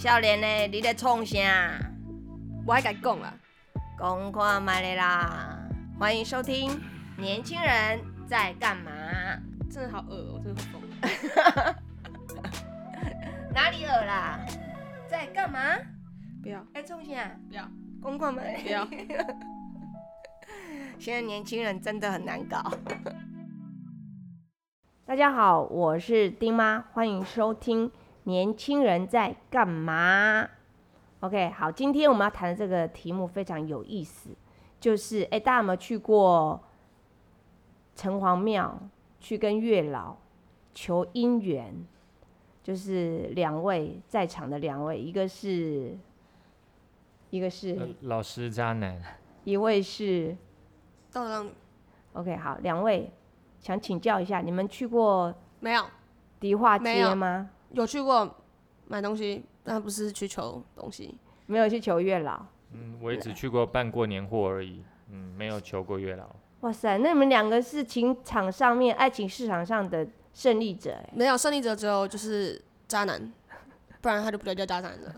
少年呢，你在创啥？我还敢讲啦，讲看麦的啦！欢迎收听《年轻人在干嘛》。真的好恶哦、真的好疯。哪里恶啦？在干嘛？不要在创啥？不要公看麦。不要，现在年轻人真的很难搞。大家好，我是丁妈，欢迎收听《年轻人在干嘛》。OK，好，今天我们要谈的这个题目非常有意思，就是哎，大家有没有去过城隍庙去跟月老求姻缘？就是两位在场的两位，一个是，一个是，呃老师渣男，一位是。到底让 OK，好，两位想请教一下，你们去过没有迪化街吗？有去过买东西，但不是去求东西。没有去求月老。嗯，我也只去过办过年货而已，嗯，没有求过月老。哇塞，那你们两个是情场上面、爱情市场上的胜利者哎。没有胜利者只有就是渣男，不然他就不叫叫渣男了。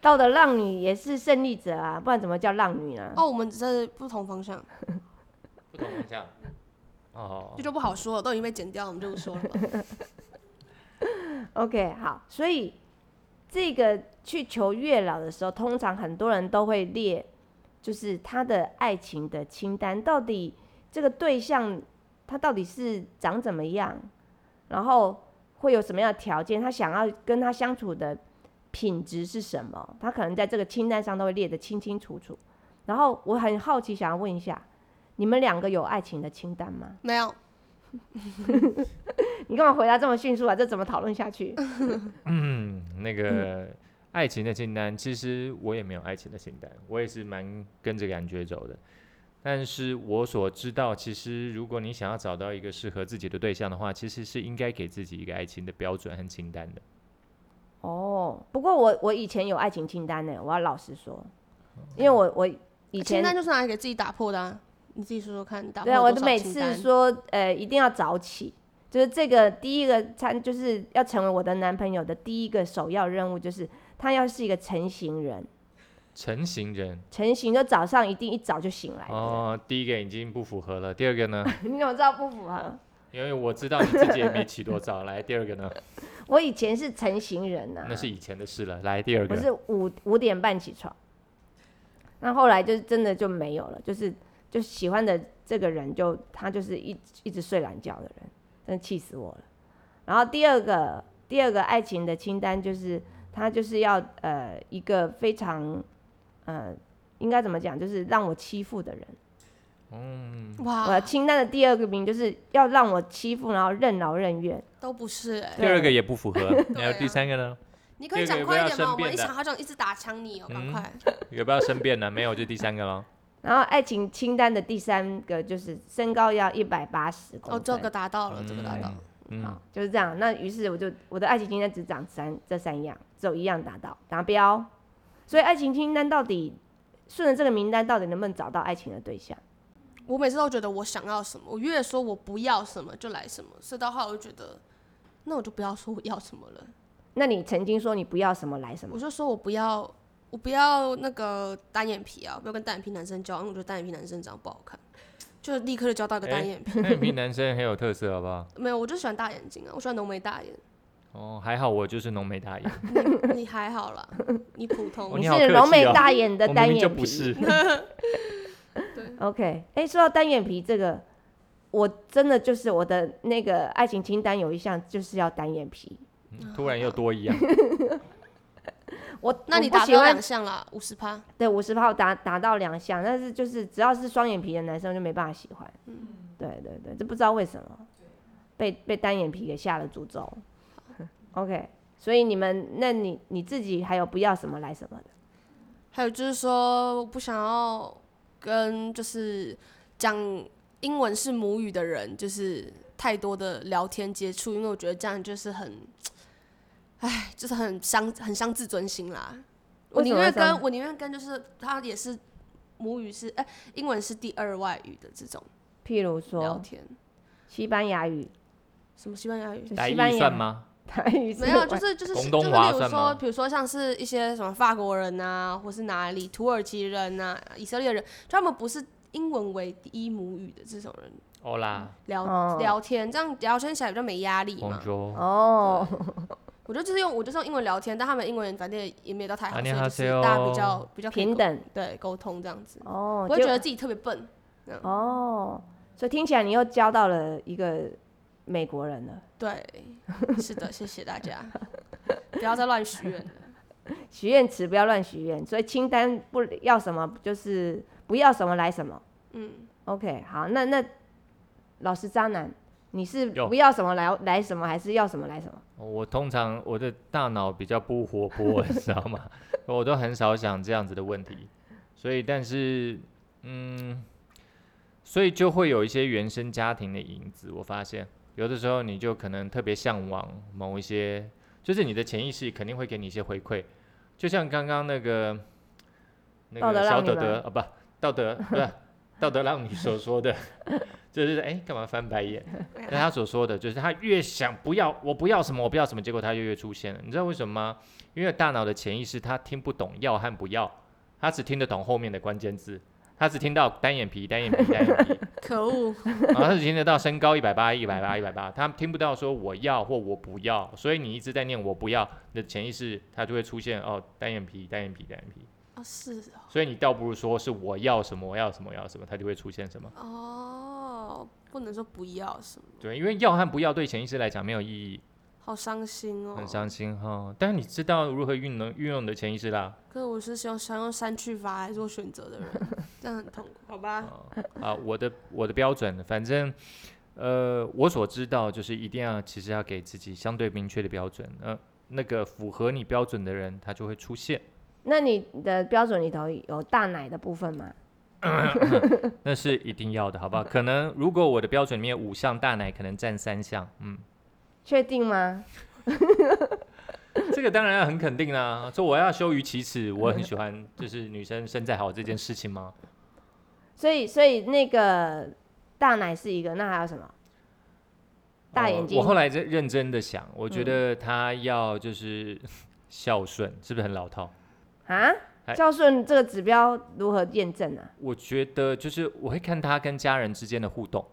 道德浪女也是胜利者啊，不然怎么叫浪女呢？哦，我们只是不同方向，不同方向。哦这，就不好说了，都已经被剪掉了，我们就不说了吧。OK，好，所以这个去求月老的时候，通常很多人都会列，就是他的爱情的清单，到底这个对象他到底是长怎么样，然后会有什么样的条件，他想要跟他相处的品质是什么，他可能在这个清单上都会列得清清楚楚。然后我很好奇，想要问一下，你们两个有爱情的清单吗？没有，你干嘛回答这么迅速啊？这怎么讨论下去？嗯，那个爱情的清单，其实我也没有爱情的清单，我也是蛮跟着感觉走的。但是我所知道，其实如果你想要找到一个适合自己的对象的话，其实是应该给自己一个爱情的标准和清单的。哦，不过我我以前有爱情清单呢，我要老实说，因为我我以前清单就是拿来给自己打破的、啊，你自己说说看，你打破对啊，我就每次说呃一定要早起，就是这个第一个参就是要成为我的男朋友的第一个首要任务，就是他要是一个成型人，成型人成型就早上一定一早就醒来。哦，第一个已经不符合了，第二个呢？你怎么知道不符合？因为我知道你自己也没起多早。来，第二个呢？我以前是成型人呐、那是以前的事了。来，第二个。我是五五点半起床，那后来就是真的就没有了，就是就喜欢的这个人就他就是一一直睡懒觉的人，真气死我了。然后第二个第二个爱情的清单就是他就是要呃一个非常呃应该怎么讲，就是让我欺负的人。嗯，哇我，清单的第二个名就是要让我欺负，然后任劳任怨。都不是哎、第二个也不符合。还有啊第三个呢？你可以讲快一点吗？我们一想好想一直打枪你哦，赶嗯快。有不要申辩呢？没有，就第三个喽。然后爱情清单的第三个就是身高要一百八十公哦，这个达到了，这个达到了。嗯好，，就是这样。那于是我就我的爱情清单只长三这三样，只有一样达到达标。所以爱情清单到底顺着这个名单，到底能不能找到爱情的对象？我每次都觉得我想要什么，我越说我不要什么就来什么，所以到后来我就觉得，那我就不要说我要什么了，那你曾经说你不要什么来什么我，就说我不要，我不要那个单眼皮啊，不要跟单眼皮男生交往，因为我觉得单眼皮男生长得不好看，就立刻就交到一个单眼皮。单眼皮男生很有特色，好不好？没有，我就喜欢大眼睛啊，我喜欢浓眉大眼。哦，还好我就是浓眉大眼，你还好啦，你普通。你哦你好客气是柔美哦大眼的我明明就单眼皮。不是。OK，哎、说到单眼皮这个，我真的就是我的那个爱情清单有一项就是要单眼皮。嗯突然又多一样，我那你达标两项了，五十趴。对，五十号达达到两项，但是就是只要是双眼皮的男生就没办法喜欢。嗯对对对，这不知道为什么被被单眼皮给下了诅咒。OK，所以你们，那你你自己还有不要什么来什么的？还有就是说，我不想要跟就是讲英文是母语的人，就是太多的聊天接触，因为我觉得这样就是很，唉，就是很伤很伤自尊心啦。我宁愿跟我宁愿跟就是他也是母语是哎、英文是第二外语的这种譬如说聊天，西班牙语，什么西班牙语？西班牙预算吗？台语没有，就是就是就是，例如说，比如说像是一些什么法国人啊、或是哪里土耳其人啊、以色列人，就他们不是英文为第一母语的这种人哦啦。聊、哦。聊天，这样聊天起来比较没压力嘛。哦，我就就是用我就是用英文聊天，但他们英文反正也没有到太好，所以就是大家比较比较平等，对，沟通这样子。哦，不会觉得自己特别笨。哦，所以听起来你又交到了一个美国人了。对，是的，谢谢大家，不要再乱许愿 许愿词不要乱许愿，所以清单不要什么，就是不要什么来什么。嗯，OK，好，那那老师渣男。你是不要什么来来什么，还是要什么来什么？我通常我的大脑比较不活泼，你知道吗？我都很少想这样子的问题，所以但是嗯，所以就会有一些原生家庭的影子。我发现有的时候你就可能特别向往某一些，就是你的潜意识肯定会给你一些回馈，就像刚刚那个那个小德德啊，不道德不是道德让你所说的，就是哎干嘛翻白眼？那他所说的就是他越想不要，我不要什么，我不要什么，结果他就越出现了。你知道为什么吗？因为大脑的潜意识他听不懂要和不要，他只听得懂后面的关键字，他只听到单眼皮、单眼皮、单眼皮，可恶，然后他只听得到身高一百八、一百八、一百八，他听不到说我要或我不要，所以你一直在念我不要，你的潜意识他就会出现哦单眼皮、单眼皮、单眼皮，哦是所以你倒不如说是我要什么，我要什么，我要什么，他就会出现什么。哦，不能说不要什么，对，因为要和不要对潜意识来讲没有意义，好伤心哦。很伤心哈。但是你知道如何运用运用你的潜意识啦。可是我是想想用删去法来做选择的人，这样很痛苦，好吧？啊，我的我的标准，反正呃，我所知道就是一定要其实要给自己相对明确的标准，呃，那个符合你标准的人，他就会出现。那你的标准里头有大奶的部分吗？那是一定要的，好不好？可能如果我的标准里面五项大奶可能占三项，嗯，确定吗？这个当然要很肯定啦。说我要羞于启齿，我很喜欢就是女生身材好这件事情吗？所以所以那个大奶是一个，那还有什么？大眼睛哦我后来在认真的想，我觉嗯得他要就是 孝顺，是不是很老套？啊？还孝顺这个指标如何验证啊？我觉得就是我会看他跟家人之间的互动。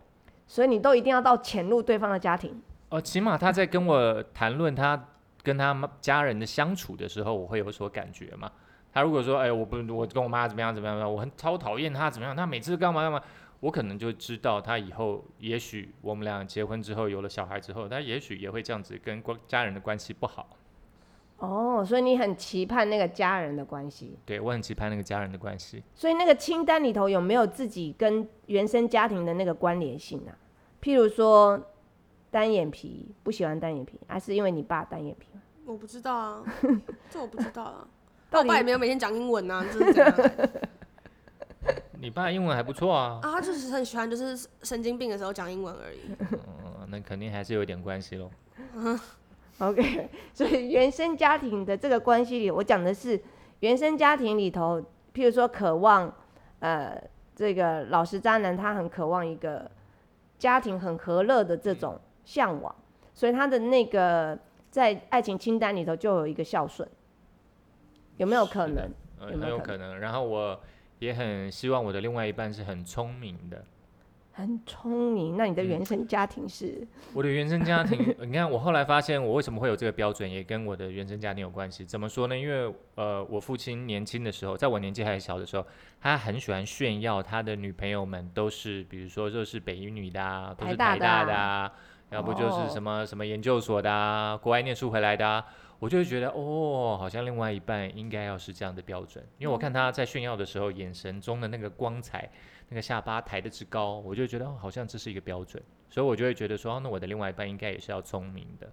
所以你都一定要到潜入对方的家庭，哦，起码他在跟我谈论他跟他妈家人的相处的时候，我会有所感觉嘛。他如果说，哎，我不，我跟我妈怎么样怎么样，我很超讨厌他怎么样，他每次干嘛干嘛，我可能就知道他以后，也许我们俩结婚之后有了小孩之后，他也许也会这样子跟关家人的关系不好。哦，所以你很期盼那个家人的关系，对我很期盼那个家人的关系。所以那个清单里头有没有自己跟原生家庭的那个关联性啊？譬如说单眼皮，不喜欢单眼皮，还是因为你爸单眼皮？我不知道啊，这我不知道啊。但我爸也没有每天讲英文啊，这是怎样 你爸英文还不错啊，啊？他就是很喜欢，就是神经病的时候讲英文而已。嗯，那肯定还是有点关系喽。OK，所以原生家庭的这个关系里，我讲的是原生家庭里头，譬如说渴望，呃，这个老实渣男他很渴望一个家庭很和乐的这种向往，所以他的那个在爱情清单里头就有一个孝顺，有没有可能？呃，有没有可很有可能。然后我也很希望我的另外一半是很聪明的。很聪明，那你的嗯原生家庭是？我的原生家庭，你看我后来发现我为什么会有这个标准，也跟我的原生家庭有关系。怎么说呢？因为呃，我父亲年轻的时候，在我年纪还小的时候，他很喜欢炫耀他的女朋友们都是，比如说就是北一女的啊，都是台台大的啊大的啊，要不就是什么、什么研究所的啊，国外念书回来的啊。我就会觉得哦，好像另外一半应该要是这样的标准，因为我看他在炫耀的时候，眼神中的那个光彩，那个下巴抬得之高，我就觉得、哦、好像这是一个标准。所以我就会觉得说，哦那我的另外一半应该也是要聪明的。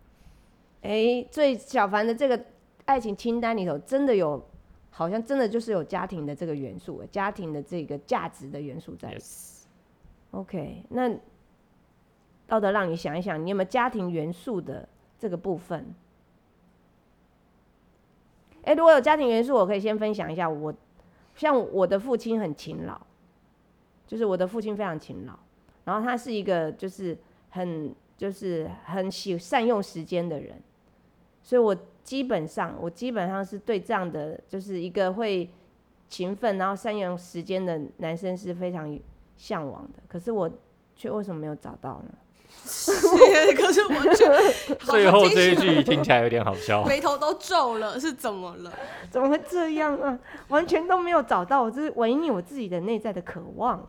哎，最小凡的这个爱情清单里头，真的有，好像真的就是有家庭的这个元素，家庭的这个价值的元素在。Yes，OK，那道德让你想一想，你有没有家庭元素的这个部分？哎，如果有家庭元素，我可以先分享一下我，像我的父亲很勤劳，就是我的父亲非常勤劳，然后他是一个就是很就是很喜善用时间的人，所以我基本上我基本上是对这样的就是一个会勤奋然后善用时间的男生是非常向往的。可是我却为什么没有找到呢？可是我就 最后这一句听起来有点好笑。眉头都皱了，是怎么了？怎么会这样啊？完全都没有找到，我这是违逆我自己的内在的渴望。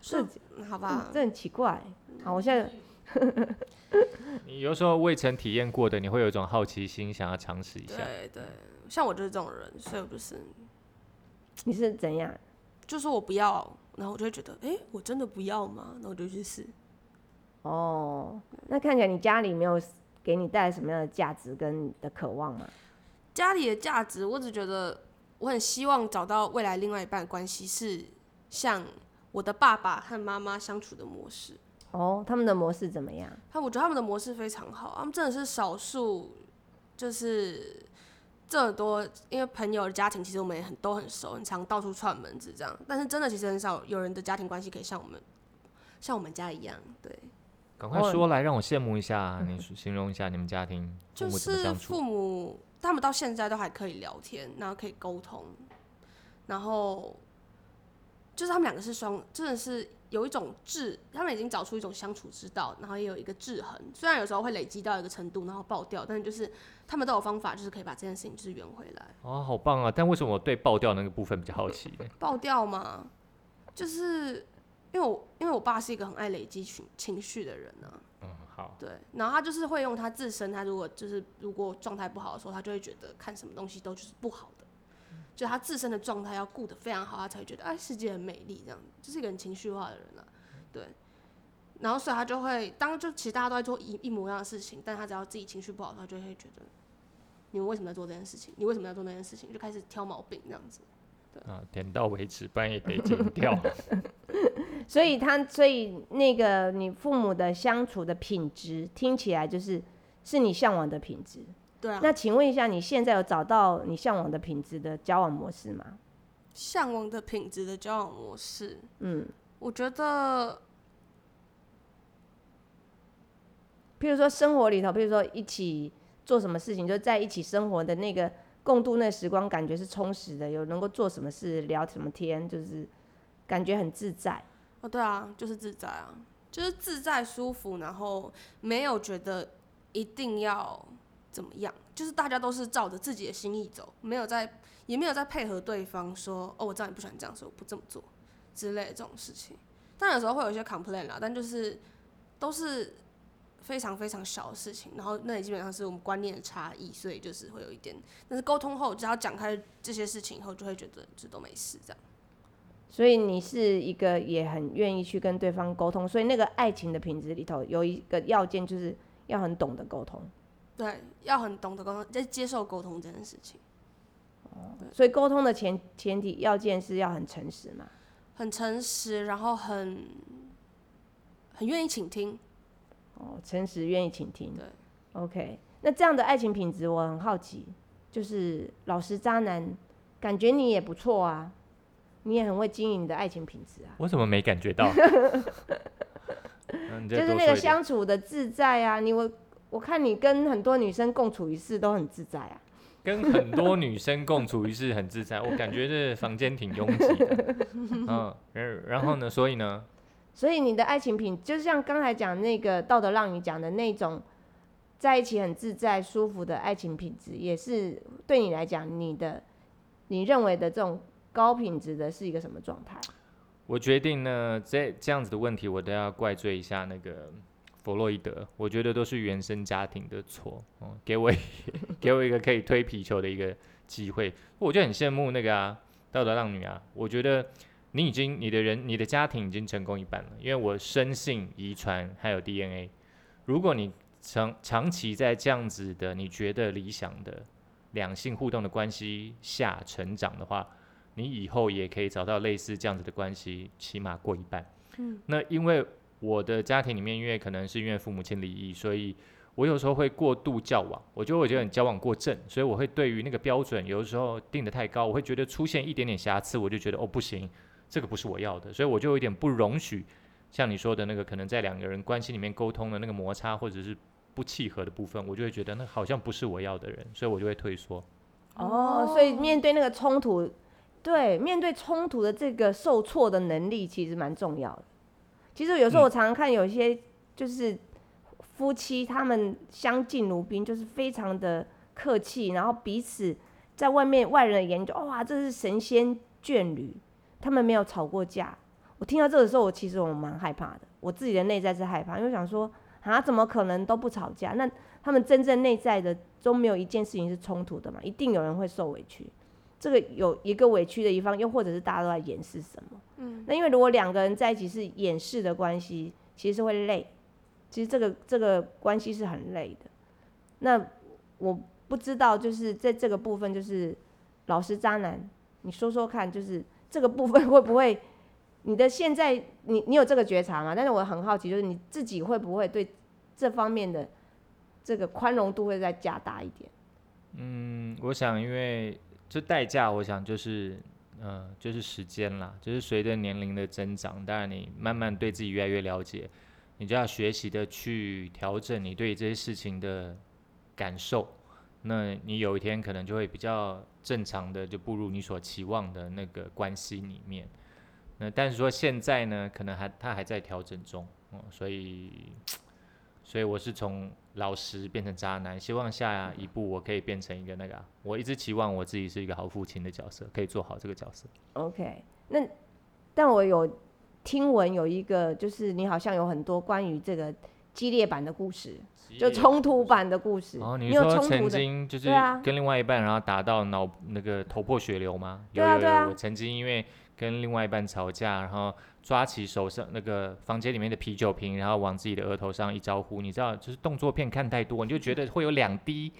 是好吧，这很奇怪。好，我现在你有时候未曾体验过的，你会有一种好奇心，想要尝试一下。对对，像我就是这种人，所以我就是你是怎样？就是我不要，然后我就会觉得，哎、我真的不要吗？那我就去试。哦，那看起来你家里没有给你带来什么样的价值跟你的渴望吗？家里的价值，我只觉得我很希望找到未来另外一半关系是像我的爸爸和妈妈相处的模式。哦，他们的模式怎么样？他我觉得他们的模式非常好，他们真的是少数，就是这么多，因为朋友的家庭其实我们也很都很熟，很常到处串门子这样，但是真的其实很少有人的家庭关系可以像我们像我们家一样，对，赶快说来，让我羡慕一下。你形容一下你们家庭就是？父母他们到现在都还可以聊天，然后可以沟通，然后就是他们两个是双，真的是有一种智，他们已经找出一种相处之道，然后也有一个制衡。虽然有时候会累积到一个程度，然后爆掉，但是就是他们都有方法，就是可以把这件事情就是圆回来。哦，好棒啊！但为什么我对爆掉那个部分比较好奇呢？爆掉嘛，就是因为我因为我爸是一个很爱累积情情绪的人啊，嗯，好，对，然后他就是会用他自身，他如果就是如果状态不好的时候，他就会觉得看什么东西都就是不好的，就他自身的状态要顾得非常好，他才会觉得哎世界很美丽这样，就是一个很情绪化的人啊，对。然后所以他就会当就其实大家都在做一一模一样的事情，但他只要自己情绪不好，他就会觉得你们为什么在做这件事情？你为什么要做那件事情？就开始挑毛病这样子。啊，点到为止，不然也得剪掉。所以他，所以那个你父母的相处的品质，听起来就是是你向往的品质。对啊，那请问一下，你现在有找到你向往的品质的交往模式吗？向往的品质的交往模式，嗯，我觉得譬如说生活里头，譬如说一起做什么事情，就在一起生活的那个共度那时光，感觉是充实的，有能够做什么事，聊什么天，就是感觉很自在。哦，对啊，就是自在啊，就是自在舒服，然后没有觉得一定要怎么样，就是大家都是照着自己的心意走，没有在也没有在配合对方说哦，我知道你不喜欢这样，所以我不这么做之类的这种事情。但有时候会有一些 complain 啦，但就是都是非常非常小的事情，然后那也基本上是我们观念的差异，所以就是会有一点，但是沟通后只要讲开这些事情以后，就会觉得这都没事这样。所以你是一个也很愿意去跟对方沟通，所以那个爱情的品质里头有一个要件，就是要很懂得沟通。对，要很懂得沟通，在接受沟通这件事情。所以沟通的前前提要件是要很诚实嘛。很诚实，然后很很愿意倾听。哦，诚实，愿意倾听。对，OK。那这样的爱情品质，我很好奇，就是老实渣男，感觉你也不错啊，你也很会经营你的爱情品质啊。我怎么没感觉到？嗯就是那个相处的自在啊，你我我看你跟很多女生共处一室都很自在啊。跟很多女生共处一室很自在，我感觉这房间挺拥挤的。嗯，然然后呢？所以呢？所以你的爱情品，就是像刚才讲那个道德浪女讲的那种，在一起很自在、舒服的爱情品质，也是对你来讲，你的你认为的这种高品质的是一个什么状态？我决定呢，这这样子的问题，我都要怪罪一下那个弗洛伊德。我觉得都是原生家庭的错。哦、给我 给我一个可以推皮球的一个机会，我就很羡慕那个啊，道德浪女啊。我觉得你已经你的人你的家庭已经成功一半了，因为我生性遗传还有 DNA。如果你长长期在这样子的你觉得理想的两性互动的关系下成长的话，你以后也可以找到类似这样子的关系，起码过一半。嗯，那因为我的家庭里面，因为可能是因为父母亲离异，所以我有时候会过度交往，我觉得我觉得你交往过正，所以我会对于那个标准有的时候定得太高，我会觉得出现一点点瑕疵，我就觉得哦不行，这个不是我要的，所以我就有点不容许，像你说的那个可能在两个人关系里面沟通的那个摩擦或者是不契合的部分，我就会觉得那好像不是我要的人，所以我就会退缩。哦，所以面对那个冲突，对，面对冲突的这个受挫的能力，其实蛮重要的。其实有时候我常常看有一些就是夫妻，他们相敬如宾，就是非常的客气，然后彼此在外面外人的眼里就哇，这是神仙眷侣，他们没有吵过架。我听到这个时候，我其实我蛮害怕的，我自己的内在是害怕，因为想说啊，怎么可能都不吵架？那他们真正内在的都没有一件事情是冲突的嘛？一定有人会受委屈。这个有一个委屈的一方，又或者是大家都在掩饰什么？嗯，那因为如果两个人在一起是掩饰的关系，其实是会累。其实这个这个关系是很累的。那我不知道，就是在这个部分，就是老实渣男，你说说看，就是这个部分会不会？你的现在，你你有这个觉察吗？但是我很好奇，就是你自己会不会对这方面的这个宽容度会再加大一点？嗯，我想，因为这代价，我想就是，嗯，就是时间啦，就是随着年龄的增长，当然你慢慢对自己越来越了解，你就要学习的去调整你对这些事情的感受，那你有一天可能就会比较正常的就步入你所期望的那个关系里面。那但是说现在呢，可能还他还在调整中，嗯，所以，所以我是从老实变成渣男，希望下一步我可以变成一个那个，我一直期望我自己是一个好父亲的角色，可以做好这个角色。OK，那但我有听闻有一个，就是你好像有很多关于这个激烈版的故事，就冲突版的故事。哦，你说曾经就是跟另外一半，然后打到脑那个头破血流吗？对啊，对啊。我曾经因为跟另外一半吵架，然后抓起手上那个房间里面的啤酒瓶，然后往自己的额头上一招呼，你知道，就是动作片看太多，你就觉得会有两滴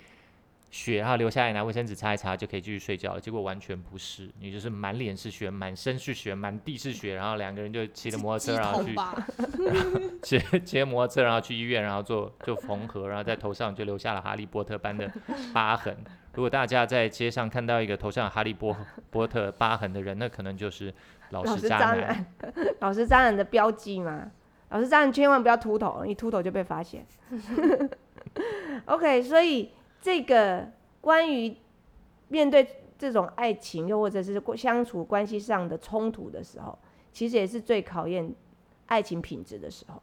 血，然后留下来，拿卫生纸擦一擦就可以继续睡觉了。结果完全不是，你就是满脸是血，满身是血，满地是血，然后两个人就骑着摩托车，然后去 骑骑摩托车，然后去医院，然后做就缝合，然后在头上就留下了哈利波特般的疤痕。如果大家在街上看到一个头上哈利波波特疤痕的人，那可能就是老实渣男，老实渣男的标记嘛。老实渣男千万不要秃头，一秃头就被发现。OK，所以这个关于面对这种爱情，又或者是相处关系上的冲突的时候，其实也是最考验爱情品质的时候。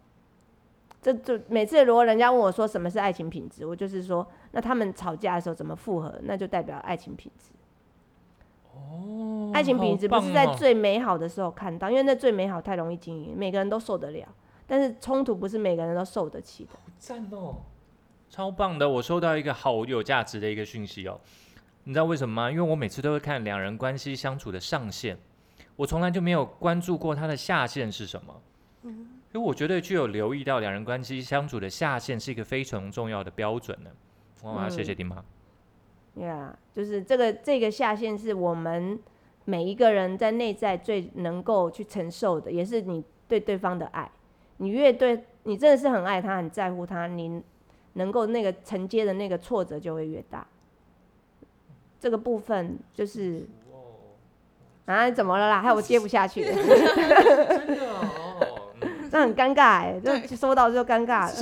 这就每次如果人家问我说什么是爱情品质，我就是说，那他们吵架的时候怎么复合，那就代表爱情品质。哦，爱情品质不是在最美好的时候看到，因为那最美好太容易经营，每个人都受得了。但是冲突不是每个人都受得起的。赞哦，超棒的！我收到一个好有价值的一个讯息哦。你知道为什么吗？因为我每次都会看两人关系相处的上限，我从来就没有关注过他的下限是什么。嗯。因为我觉得具有留意到两人关系相处的下限是一个非常重要的标准呢。哇，谢谢丁妈。呀，就是这个这个下限是我们每一个人在内在最能够去承受的，也是你对对方的爱。你越对你真的是很爱他、很在乎他，你能够那个承接的那个挫折就会越大。这个部分就是啊，怎么了啦？害我接不下去。真的哦。那很尴尬哎，就收到就尴尬了。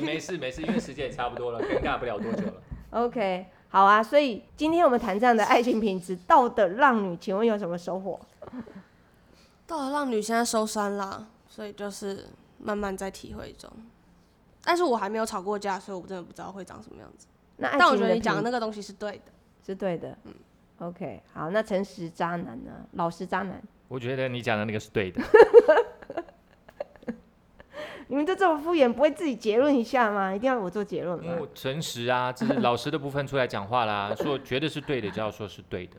没事没事，因为时间也差不多了，尴尬不了多久了。OK，好啊。所以今天我们谈这样的爱情品质，道德浪女，请问有什么收获？道德浪女现在收山啦，所以就是慢慢在体会中。但是我还没有吵过架，所以我真的不知道会长什么样子。那但我觉得你讲的那个东西是对的，是对的。嗯，OK，好。那诚实渣男呢？老实渣男？我觉得你讲的那个是对的。你们就这么敷衍，不会自己结论一下吗？一定要我做结论吗？诚实啊，这是老实的部分出来讲话啦，说觉得是对的就要说是对的。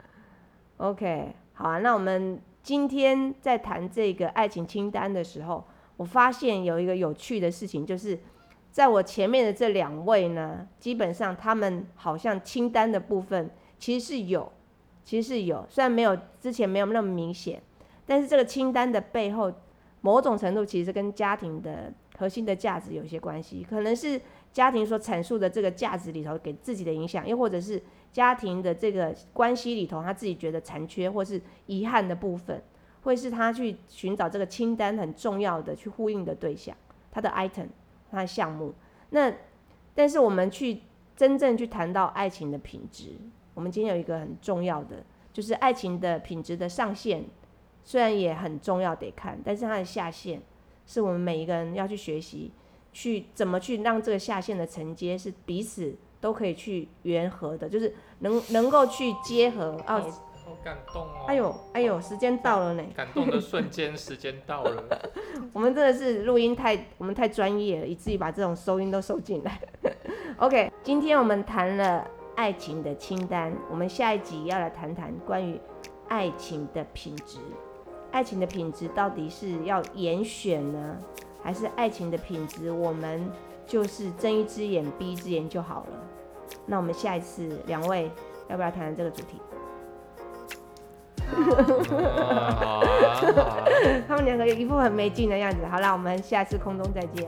OK，好啊，那我们今天在谈这个爱情清单的时候，我发现有一个有趣的事情，就是在我前面的这两位呢，基本上他们好像清单的部分其实是有，其实是有，虽然没有之前没有那么明显，但是这个清单的背后，某种程度其实跟家庭的。核心的价值有些关系，可能是家庭所阐述的这个价值里头给自己的影响，又或者是家庭的这个关系里头他自己觉得残缺或是遗憾的部分，会是他去寻找这个清单很重要的去呼应的对象，他的 item，他的项目。那但是我们去真正去谈到爱情的品质，我们今天有一个很重要的，就是爱情的品质的上限，虽然也很重要得看，但是它的下限是我们每一个人要去学习，去怎么去让这个下限的承接是彼此都可以去圆合的，就是能能够去结合哦。好感动哦！哎呦哎呦，时间到了呢，感动的瞬间，时间到了。我们真的是录音太我们太专业了，以至于把这种收音都收进来。OK，今天我们谈了爱情的清单，我们下一集要来谈谈关于爱情的品质。爱情的品质到底是要严选呢，还是爱情的品质我们就是睁一只眼闭一只眼就好了？那我们下一次两位要不要谈谈这个主题？啊 好啊，好啊。他们两个有一副很没劲的样子。好啦，我们下次空中再见。